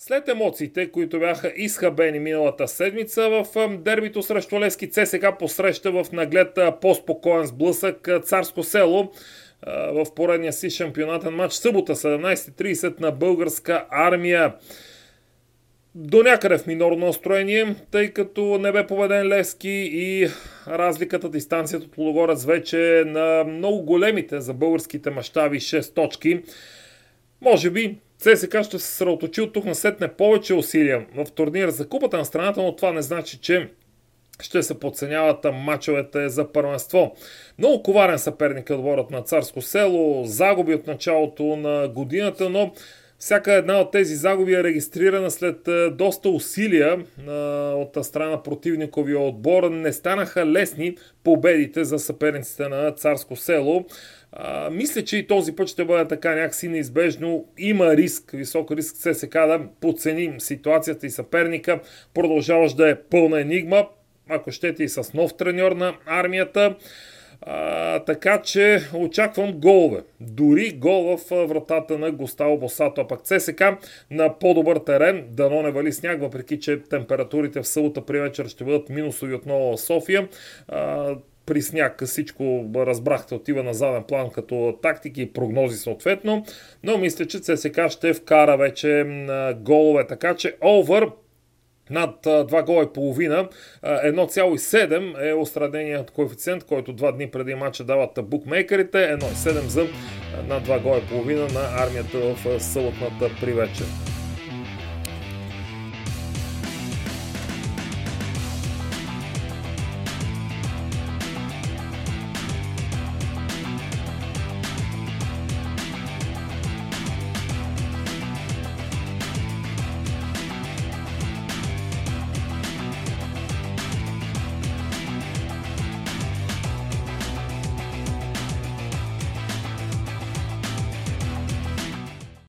След емоциите, които бяха изхабени миналата седмица в дербито срещу Лески ЦСК посреща в наглед по-спокоен сблъсък Царско село в поредния си шампионатен матч събота 17.30 на българска армия. До някъде в минорно настроение, тъй като не бе победен Левски и разликата, дистанцията от Лудогорец вече е на много големите за българските мащаби 6 точки. Може би ЦСК ще се съсредоточи от тук на сетне повече усилия в турнира за купата на страната, но това не значи, че ще се подценяват мачовете за първенство. Много коварен съперник е отборът на Царско село, загуби от началото на годината, но всяка една от тези загуби е регистрирана след е, доста усилия е, от страна на противниковия отбор. Не станаха лесни победите за съперниците на Царско село. А, мисля, че и този път ще бъде така някакси неизбежно. Има риск, висок риск ССК да подценим ситуацията и съперника. Продължаваш да е пълна енигма, ако щете и с нов треньор на армията. А, така че очаквам голове. Дори гол в вратата на Густаво Босато. А пък ЦСК на по-добър терен, дано не вали сняг, въпреки че температурите в събота при вечер ще бъдат минусови отново в София. А, при сняг всичко разбрахте отива на заден план като тактики и прогнози съответно, но мисля, че ЦСК ще вкара вече голове, така че овър над 2 гола и половина. 1,7 е остраденият коефициент, който два дни преди матча дават букмейкерите. 1,7 за над 2 гола и половина на армията в съботната привечер.